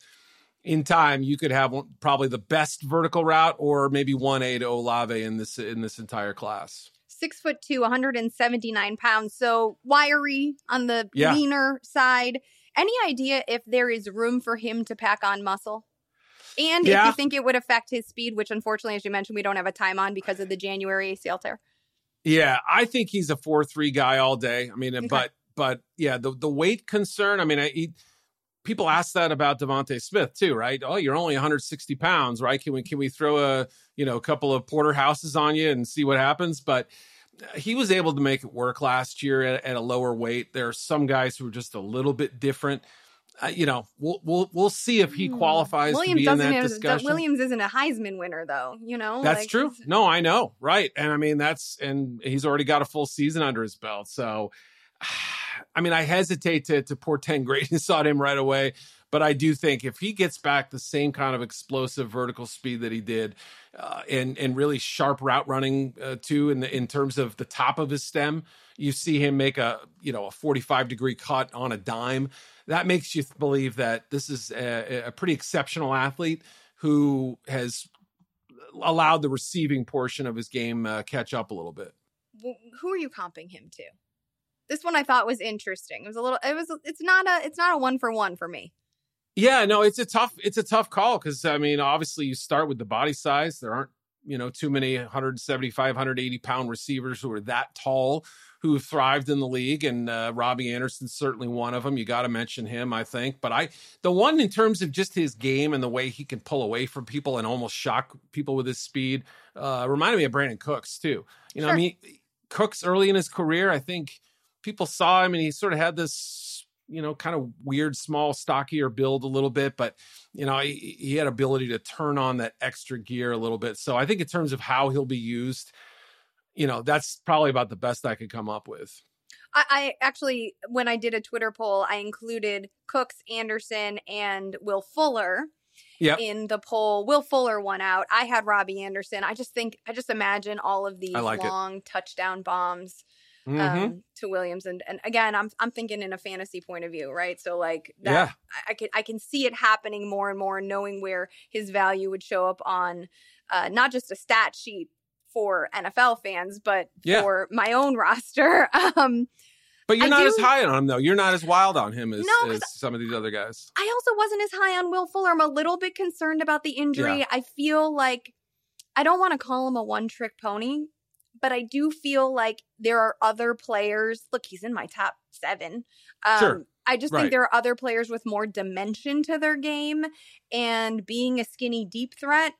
Speaker 3: in time, you could have probably the best vertical route, or maybe one A to Olave in this in this entire class.
Speaker 2: Six foot two, 179 pounds, so wiry on the yeah. leaner side. Any idea if there is room for him to pack on muscle? And yeah. if you think it would affect his speed, which unfortunately, as you mentioned, we don't have a time on because of the January ACL tear.
Speaker 3: Yeah, I think he's a four three guy all day. I mean, okay. but but yeah, the the weight concern. I mean, I, he, people ask that about DeVonta Smith too, right? Oh, you're only 160 pounds, right? Can we can we throw a you know a couple of porterhouses on you and see what happens? But uh, he was able to make it work last year at, at a lower weight. There are some guys who are just a little bit different. Uh, you know, we'll we'll we'll see if he hmm. qualifies Williams to be in that discussion.
Speaker 2: Williams isn't a Heisman winner, though. You know,
Speaker 3: that's like, true. No, I know, right? And I mean, that's and he's already got a full season under his belt, so I mean, I hesitate to to portend greatness on him right away, But I do think if he gets back the same kind of explosive vertical speed that he did, uh, and and really sharp route running uh, too, in the, in terms of the top of his stem, you see him make a you know a 45 degree cut on a dime. That makes you believe that this is a, a pretty exceptional athlete who has allowed the receiving portion of his game uh, catch up a little bit.
Speaker 2: Who are you comping him to? This one I thought was interesting. It was a little. It was. It's not a. It's not a one for one for me.
Speaker 3: Yeah, no, it's a tough. It's a tough call because I mean, obviously, you start with the body size. There aren't you know too many 175, 180 pound receivers who are that tall who thrived in the league, and uh, Robbie Anderson's certainly one of them. You got to mention him, I think. But I, the one in terms of just his game and the way he can pull away from people and almost shock people with his speed, uh, reminded me of Brandin Cooks too. You know, sure. I mean, Cooks early in his career, I think people saw him and he sort of had this you know, kind of weird, small, stockier build a little bit, but you know, he, he, had ability to turn on that extra gear a little bit. So I think in terms of how he'll be used, you know, that's probably about the best I could come up with.
Speaker 2: I, I actually, when I did a Twitter poll, I included Cooks, Anderson, and Will Fuller. Yep. in the poll. Will Fuller won out. I had Robbie Anderson. I just think I just imagine all of these like long it. touchdown bombs mm-hmm. um, to Williams, and and again, I'm I'm thinking in a fantasy point of view, right? So like that, yeah. I, I can I can see it happening more and more, knowing where his value would show up on uh, not just a stat sheet for NFL fans, but yeah. for my own roster. Um,
Speaker 3: but you're I not do, as high on him though. You're not as wild on him as, no, as some of these other guys.
Speaker 2: I also wasn't as high on Will Fuller. I'm a little bit concerned about the injury. Yeah. I feel like I don't want to call him a one trick pony, but I do feel like there are other players. Look, he's in my top seven. Um, sure. I just right. think there are other players with more dimension to their game, and being a skinny deep threat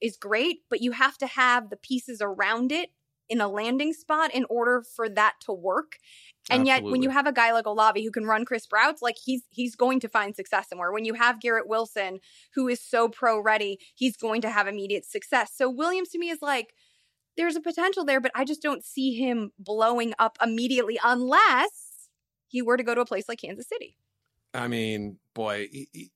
Speaker 2: is great, but you have to have the pieces around it in a landing spot in order for that to work. And Absolutely. yet, when you have a guy like Olave who can run crisp routes, like he's he's going to find success somewhere. When you have Garrett Wilson, who is so pro ready, he's going to have immediate success. So Williams to me is like there's a potential there, but I just don't see him blowing up immediately unless he were to go to a place like Kansas City.
Speaker 3: I mean, boy,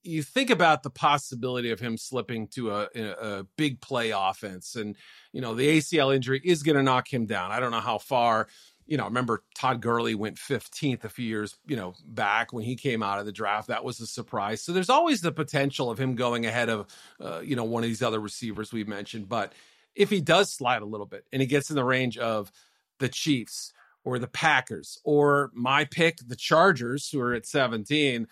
Speaker 3: you think about the possibility of him slipping to a, a big play offense, and you know the ACL injury is going to knock him down. I don't know how far. You know, remember Todd Gurley went 15th a few years, you know, back when he came out of the draft. That was a surprise. So there's always the potential of him going ahead of, uh, you know, one of these other receivers we've mentioned. But if he does slide a little bit and he gets in the range of the Chiefs, or the Packers or my pick, the Chargers, who are at 17.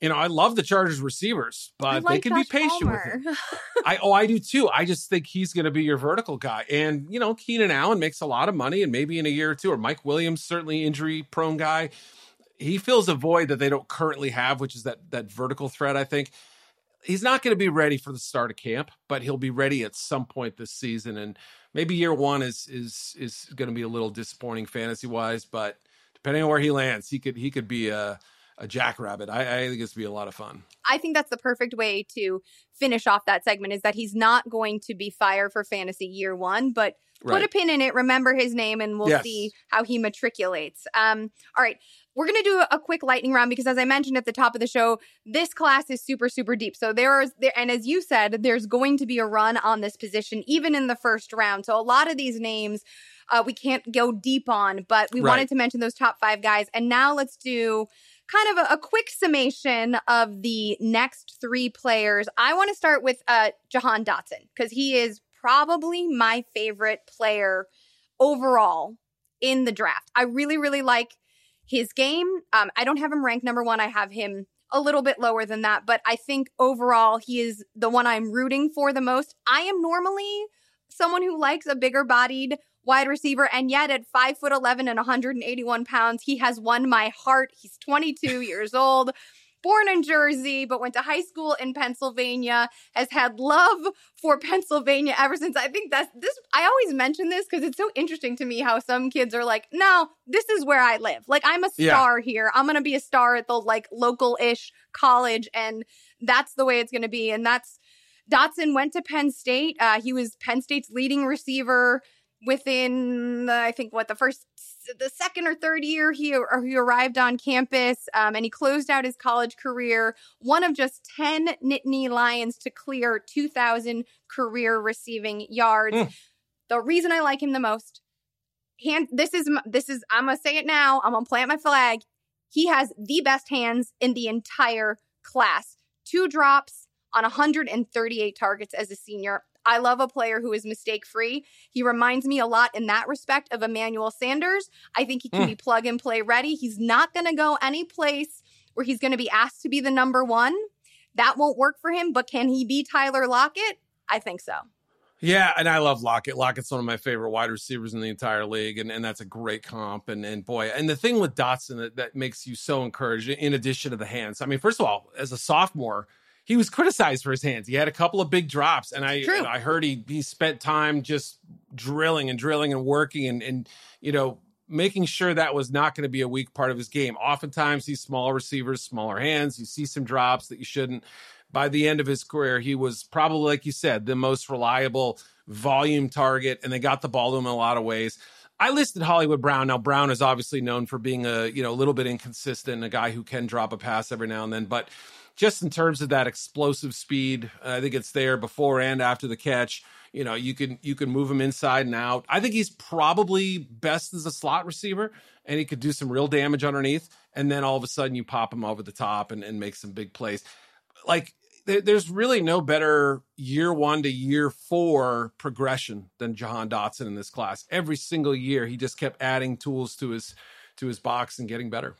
Speaker 3: You know, I love the Chargers receivers, but like they can Josh be patient Palmer. with him. I oh, I do too. I just think he's going to be your vertical guy. And you know, Keenan Allen makes a lot of money, and maybe in a year or two, or Mike Williams, certainly injury prone guy. He fills a void that they don't currently have, which is that that vertical threat. I think he's not going to be ready for the start of camp, but he'll be ready at some point this season. And maybe year one is is is going to be a little disappointing fantasy wise, but depending on where he lands, he could he could be a a jackrabbit. I, I think it's be a lot of fun.
Speaker 2: I think that's the perfect way to finish off that segment. Is that he's not going to be fire for fantasy year one, but Right. Put a pin in it, remember his name, and we'll yes. see how he matriculates. Um, all right. We're going to do a quick lightning round because, as I mentioned at the top of the show, this class is super, super deep. So there is, there, and as you said, there's going to be a run on this position, even in the first round. So a lot of these names uh, we can't go deep on, but we right. wanted to mention those top five guys. And now let's do kind of a, a, quick summation of the next three players. I want to start with uh, Jahan Dotson because he is probably my favorite player overall in the draft. I really, really like his game. Um, I don't have him ranked number one. I have him a little bit lower than that, but I think overall he is the one I'm rooting for the most. I am normally someone who likes a bigger bodied wide receiver, and yet at five foot eleven and 181 pounds, he has won my heart. He's 22 years old born in Jersey, but went to high school in Pennsylvania, has had love for Pennsylvania ever since. I think that's this. I always mention this because it's so interesting to me how some kids are like, no, this is where I live. Like, I'm a star yeah. here. I'm going to be a star at the like local ish college. And that's the way it's going to be. And that's Dotson went to Penn State. Uh, he was Penn State's leading receiver within, uh, I think, what the first the second or third year he or he arrived on campus um, and he closed out his college career one of just 10 nittany lions to clear 2000 career receiving yards. Mm. the reason i like him the most hand this is this is i'm gonna say it now i'm gonna plant my flag he has the best hands in the entire class. Two drops on 138 targets as a senior I love a player who is mistake free. He reminds me a lot in that respect of Emmanuel Sanders. I think he can mm. be plug and play ready. He's not going to go any place where he's going to be asked to be the number one. That won't work for him, but can he be Tyler Lockett? I think so.
Speaker 3: Yeah, and I love Lockett. Lockett's one of my favorite wide receivers in the entire league, and, and that's a great comp. And and boy, and the thing with Dotson that, that makes you so encouraged, in addition to the hands. I mean, first of all, as a sophomore, he was criticized for his hands. He had a couple of big drops, and I True. I heard he he spent time just drilling and drilling and working and and you know making sure that was not going to be a weak part of his game. Oftentimes, these small receivers, smaller hands, you see some drops that you shouldn't. By the end of his career, he was probably, like you said, the most reliable volume target, and they got the ball to him in a lot of ways. I listed Hollywood Brown. Now Brown is obviously known for being a you know a little bit inconsistent, a guy who can drop a pass every now and then, but just in terms of that explosive speed, I think it's there before and after the catch. You know, you can you can move him inside and out. I think he's probably best as a slot receiver, and he could do some real damage underneath. And then all of a sudden, you pop him over the top and, and make some big plays. Like there, there's really no better year one to year four progression than Jahan Dotson in this class. Every single year, he just kept adding tools to his to his box and getting better.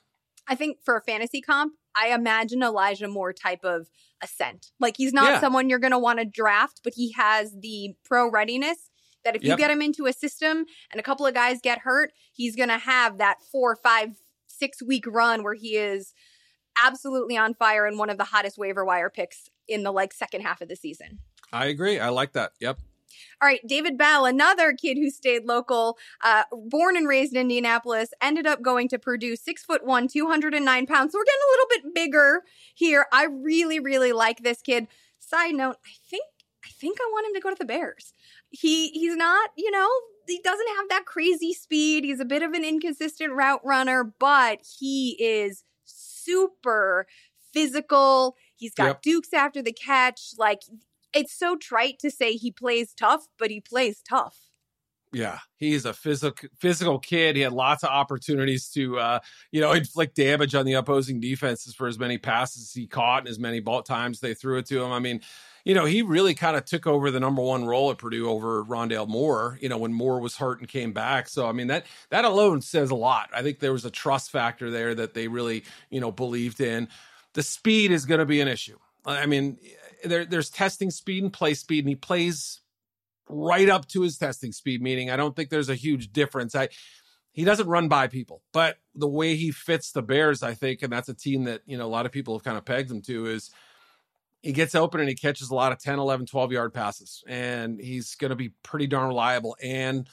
Speaker 2: I think for a fantasy comp, I imagine Elijah Moore type of ascent. Like he's not yeah. someone you're going to want to draft, but he has the pro readiness that if you get him into a system and a couple of guys get hurt, he's going to have that four, five, six week run where he is absolutely on fire and one of the hottest waiver wire picks in the like second half of the season.
Speaker 3: I agree. I like that. Yep.
Speaker 2: All right, David Bell, another kid who stayed local, uh, born and raised in Indianapolis, ended up going to Purdue, six foot one, 209 pounds. So we're getting a little bit bigger here. I really, really like this kid. Side note, I think I think I want him to go to the Bears. He he's not, you know, he doesn't have that crazy speed. He's a bit of an inconsistent route runner, but he is super physical. He's got yep. dukes after the catch. Like it's so trite to say he plays tough, but he plays tough.
Speaker 3: Yeah, he's a physical physical kid. He had lots of opportunities to, uh, you know, inflict damage on the opposing defenses for as many passes he caught and as many ball times they threw it to him. I mean, you know, he really kind of took over the number one role at Purdue over Rondale Moore. You know, when Moore was hurt and came back. So I mean that that alone says a lot. I think there was a trust factor there that they really, you know, believed in. The speed is going to be an issue. I mean, there, there's testing speed and play speed, and he plays right up to his testing speed. Meaning, I don't think there's a huge difference. I he doesn't run by people, but the way he fits the Bears, I think, and that's a team that you know a lot of people have kind of pegged him to is he gets open and he catches a lot of 10 11 12 yard passes and he's going to be pretty darn reliable and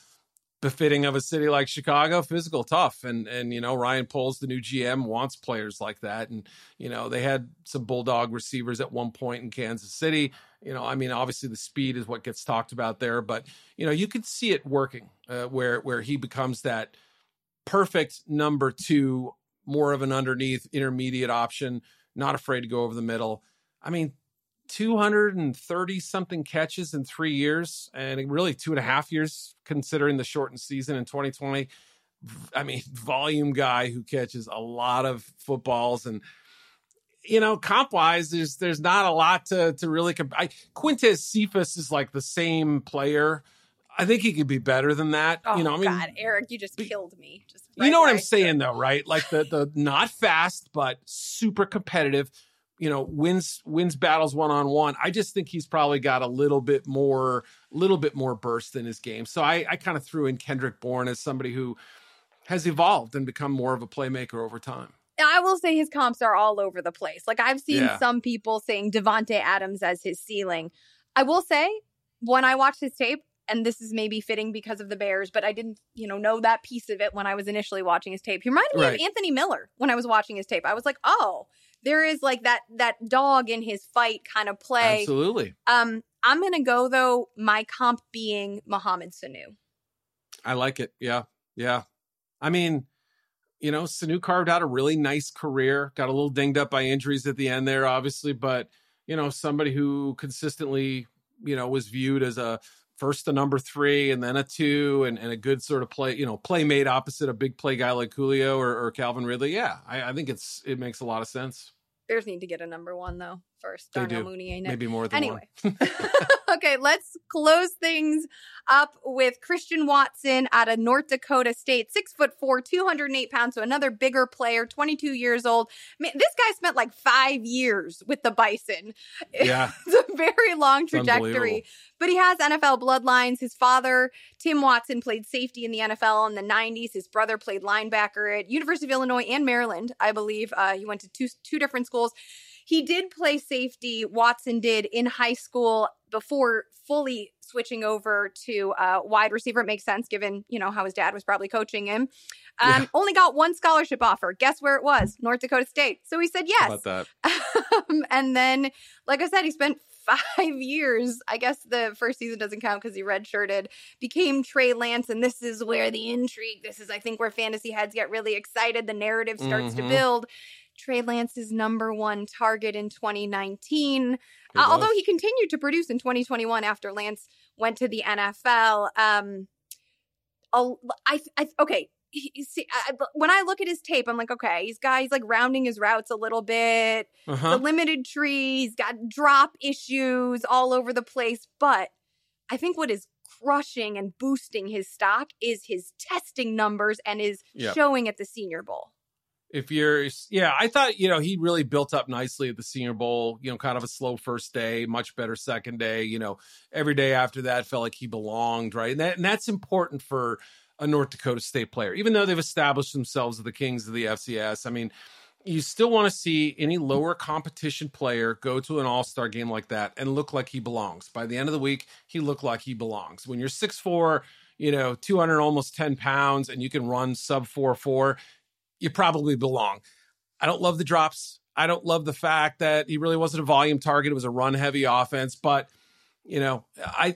Speaker 3: befitting of a city like Chicago, physical, tough, and and you know Ryan Poles, the new GM, wants players like that, and you know they had some bulldog receivers at one point in Kansas City. You know, I mean, obviously the speed is what gets talked about there, but you know you could see it working uh, where where he becomes that perfect number two, more of an underneath intermediate option, not afraid to go over the middle. I mean, 230 something catches in three years and really two and a half years considering the shortened season in 2020 i mean volume guy who catches a lot of footballs and you know comp wise there's there's not a lot to to really comp- I, quintez cephus is like the same player I think he could be better than that.
Speaker 2: Oh,
Speaker 3: you know, oh, I
Speaker 2: mean, God, Eric, you just killed me. Just
Speaker 3: right you know what I'm saying, though, right? Like the the not fast, but super competitive you know wins wins battles one on one. I just think he's probably got a little bit more little bit more burst in his game. So I, I kind of threw in Kendrick Bourne as somebody who has evolved and become more of a playmaker over time.
Speaker 2: I will say his comps are all over the place. Like I've seen yeah. some people saying Davante Adams as his ceiling. I will say when I watched his tape, and this is maybe fitting because of the Bears, but I didn't, you know, know that piece of it when I was initially watching his tape. He reminded me right. of Anthony Miller when I was watching his tape. I was like, oh, there is like that that dog in his fight kind of play.
Speaker 3: Absolutely.
Speaker 2: Um, I'm gonna go though. My comp being Mohamed Sanu.
Speaker 3: I like it. Yeah, yeah. I mean, you know, Sanu carved out a really nice career, got a little dinged up by injuries at the end there, obviously, but, you know, somebody who consistently, you know, was viewed as a first a number three and then a two and, and a good sort of play, you know, playmate opposite a big play guy like Julio or, or Calvin Ridley. Yeah, I, I think it's it makes a lot of sense.
Speaker 2: Bears need to get a number one though first. Darnell Mooney ain't it?
Speaker 3: Maybe more than
Speaker 2: anyway. okay, let's close things up with Christian Watson out of North Dakota State, six foot four, 208 pounds, so another bigger player, 22 years old. Man, this guy spent like five years with the Bison.
Speaker 3: Yeah.
Speaker 2: it's a very long trajectory, but he has NFL bloodlines. His father, Tim Watson, played safety in the NFL in the 90s. His brother played linebacker at University of Illinois and Maryland, I believe. Uh, he went to two, two different schools. He did play safety, Watson did in high school before fully switching over to uh, wide receiver. It makes sense given, you know, how his dad was probably coaching him. Um, yeah. Only got one scholarship offer. Guess where it was? North Dakota State. So he said yes.
Speaker 3: about
Speaker 2: that? um, and then, like I said, he spent five years. I guess the first season doesn't count because he redshirted, became Trey Lance. And this is where the intrigue, this is, I think, where fantasy heads get really excited. The narrative starts mm-hmm. to build. Trey Lance's number one target in 2019. Uh, although he continued to produce in 2021 after Lance went to the NFL. Um, I, I okay. See, I, when I look at his tape, I'm like, okay, he's got he's like rounding his routes a little bit. Uh-huh. The limited tree, he's got drop issues all over the place. But I think what is crushing and boosting his stock is his testing numbers and is yep. showing at the Senior Bowl
Speaker 3: if you're yeah i thought you know he really built up nicely at the senior bowl you know kind of a slow first day much better second day you know every day after that felt like he belonged right? And, that, and that's important for a north dakota state player even though they've established themselves as the kings of the fcs i mean you still want to see any lower competition player go to an all-star game like that and look like he belongs. By the end of the week he looked like he belongs. When you're six four you know 200 almost 10 pounds and you can run sub 4 4 you probably belong. I don't love the drops. I don't love the fact that he really wasn't a volume target. It was a run heavy offense, but you know, I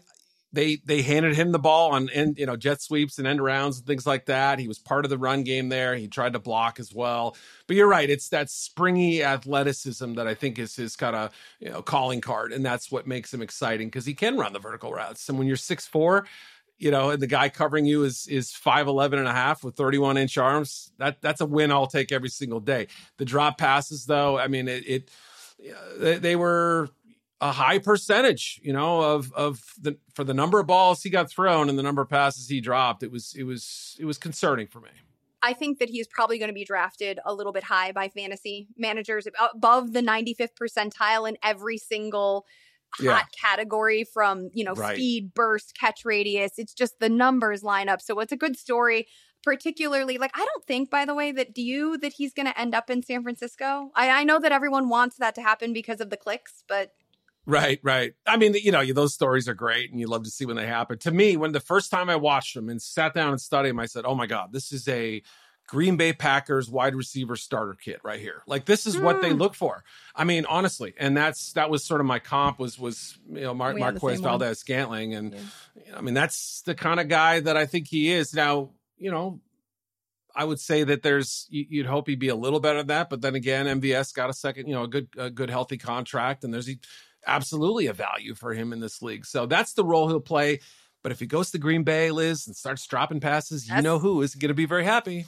Speaker 3: they they handed him the ball on and you know jet sweeps and end rounds and things like that. He was part of the run game there. He tried to block as well. But you're right, it's that springy athleticism that I think is his kind of you know calling card, and that's what makes him exciting because he can run the vertical routes. And when you're six four, you know, and the guy covering you is is 5'11 and a half with 31 inch arms, that that's a win I'll take every single day. The drop passes, though, I mean, it, it they, were a high percentage, you know, of of the for the number of balls he got thrown and the number of passes he dropped. It was it was it was concerning for me.
Speaker 2: I think that he's probably going to be drafted a little bit high by fantasy managers above the 95th percentile in every single hot category from, you know, right. speed, burst, catch radius. It's just the numbers line up. So it's a good story particularly like i don't think by the way that do you that he's going to end up in san francisco I, I know that everyone wants that to happen because of the clicks but
Speaker 3: Right, right. I mean, you know, those stories are great and you love to see when they happen. To me, when the first time I watched them and sat down and studied them, I said, oh my God, this is a Green Bay Packers wide receiver starter kit right here. Like this is mm. what they hmm. look for. I mean, honestly, and that's that was sort of my comp was was you know Mar- Marquez Valdes Scantling, and yeah. I mean that's the kind of guy that I think he is. Now, you know, I would say that there's you'd hope he'd be a little better than that, but then again, MVS got a second, you know, a good a good healthy contract, and there's absolutely a value for him in this league. So that's the role he'll play. But if he goes to Green Bay, Liz, and starts dropping passes, that's, you know who is going to be very happy.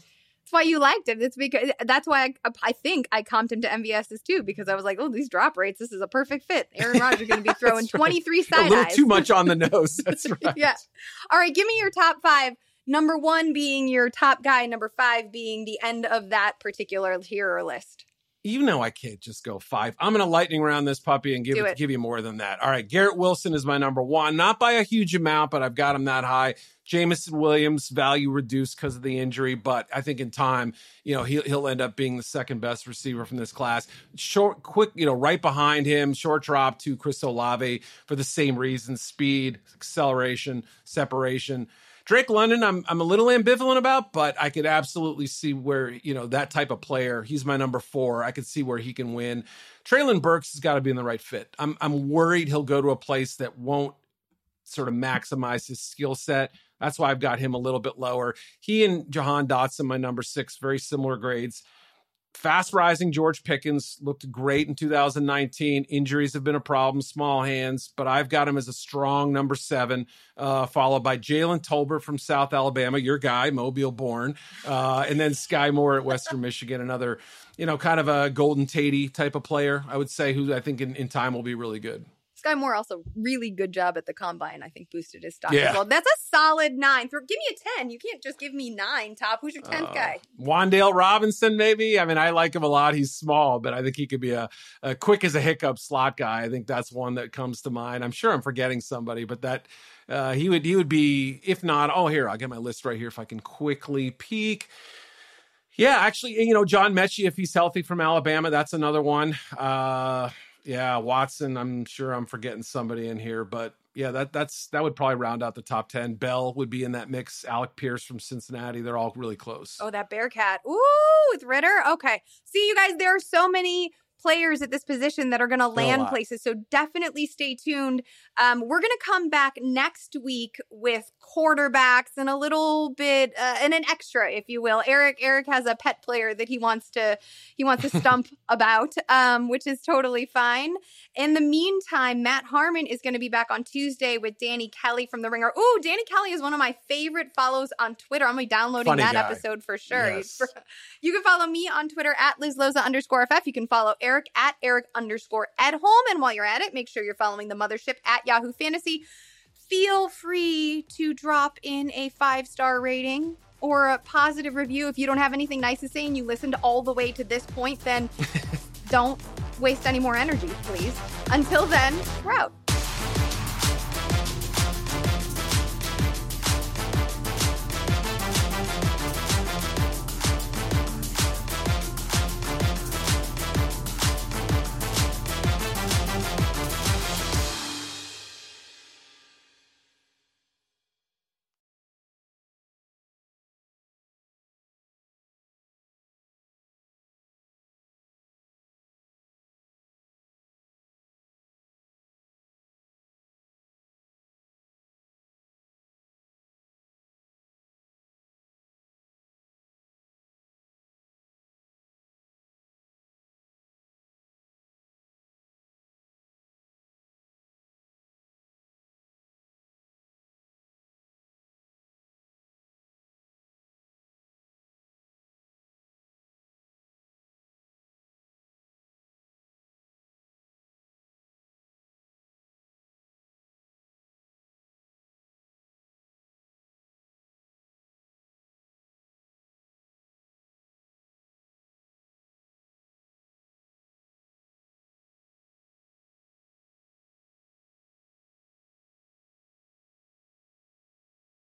Speaker 2: That's why you liked him. It's because that's why I, I think I comped him to MVS's too because I was like, oh, these drop rates, this is a perfect fit. Aaron Rodgers going to be throwing right. 23 side
Speaker 3: A little
Speaker 2: eyes.
Speaker 3: too much on the nose. That's right.
Speaker 2: yeah. All right, give me your top five. Number one being your top guy, number five being the end of that particular hero list
Speaker 3: you know I can't just go five. I'm going to lightning round this puppy and give it, give you more than that. All right, Garrett Wilson is my number one, not by a huge amount, but I've got him that high. Jameson Williams value reduced because of the injury, but I think in time, you know, he'll he'll end up being the second best receiver from this class. Short, quick, you know, right behind him, short drop to Chris Olave for the same reason: speed, acceleration, separation. Drake London, I'm I'm a little ambivalent about, but I could absolutely see where you know that type of player. He's my number four. I could see where he can win. Treylon Burks has got to be in the right fit. I'm I'm worried he'll go to a place that won't sort of maximize his skill set. That's why I've got him a little bit lower. He and Jahan Dotson, my number six, very similar grades. Fast rising George Pickens looked great in 2019. Injuries have been a problem, small hands, but I've got him as a strong number seven, uh, followed by Jalen Tolbert from South Alabama, your guy, Mobile born, uh, and then Skyy Moore at Western Michigan, another, you know, kind of a Golden Tatey type of player, I would say, who I think in, in time will be really good.
Speaker 2: Skyy Moore also really good job at the combine. I think boosted his stock
Speaker 3: Yeah.
Speaker 2: as well. That's a solid nine. Give me a ten. You can't just give me nine. Top. Who's your tenth
Speaker 3: Uh,
Speaker 2: guy?
Speaker 3: Wan'Dale Robinson, maybe. I mean, I like him a lot. He's small, but I think he could be a, a quick as a hiccup slot guy. I think that's one that comes to mind. I'm sure I'm forgetting somebody, but that uh, he would he would be if not. Oh, here I'll get my list right here if I can quickly peek. Yeah, actually, you know, John Metchie, if he's healthy from Alabama, that's another one. Uh, yeah, Watson. I'm sure I'm forgetting somebody in here, but yeah, that that's that would probably round out the top ten. Bell would be in that mix. Alec Pierce from Cincinnati. They're all really close.
Speaker 2: Oh, that Bearcat. Ooh, with Ridder. Okay. See, you guys, there are so many players at this position that are going to
Speaker 3: There are a
Speaker 2: land places. So definitely stay tuned. Um, we're going to come back next week with quarterbacks and a little bit uh, and an extra, if you will. Eric Eric has a pet player that he wants to he wants to stump about, um, which is totally fine. In the meantime, Matt Harmon is going to be back on Tuesday with Danny Kelly from The Ringer. Ooh, Danny Kelly is one of my favorite follows on Twitter. I'm going to be downloading
Speaker 3: Funny
Speaker 2: that
Speaker 3: guy.
Speaker 2: episode for sure.
Speaker 3: Yes.
Speaker 2: You can follow me on Twitter at Liz Loza underscore FF. You can follow Eric at Eric underscore at home. And while you're at it, make sure you're following the mothership at Yahoo Fantasy. Feel free to drop in a five star rating or a positive review. If you don't have anything nice to say and you listened all the way to this point, then don't waste any more energy, please. Until then, we're out.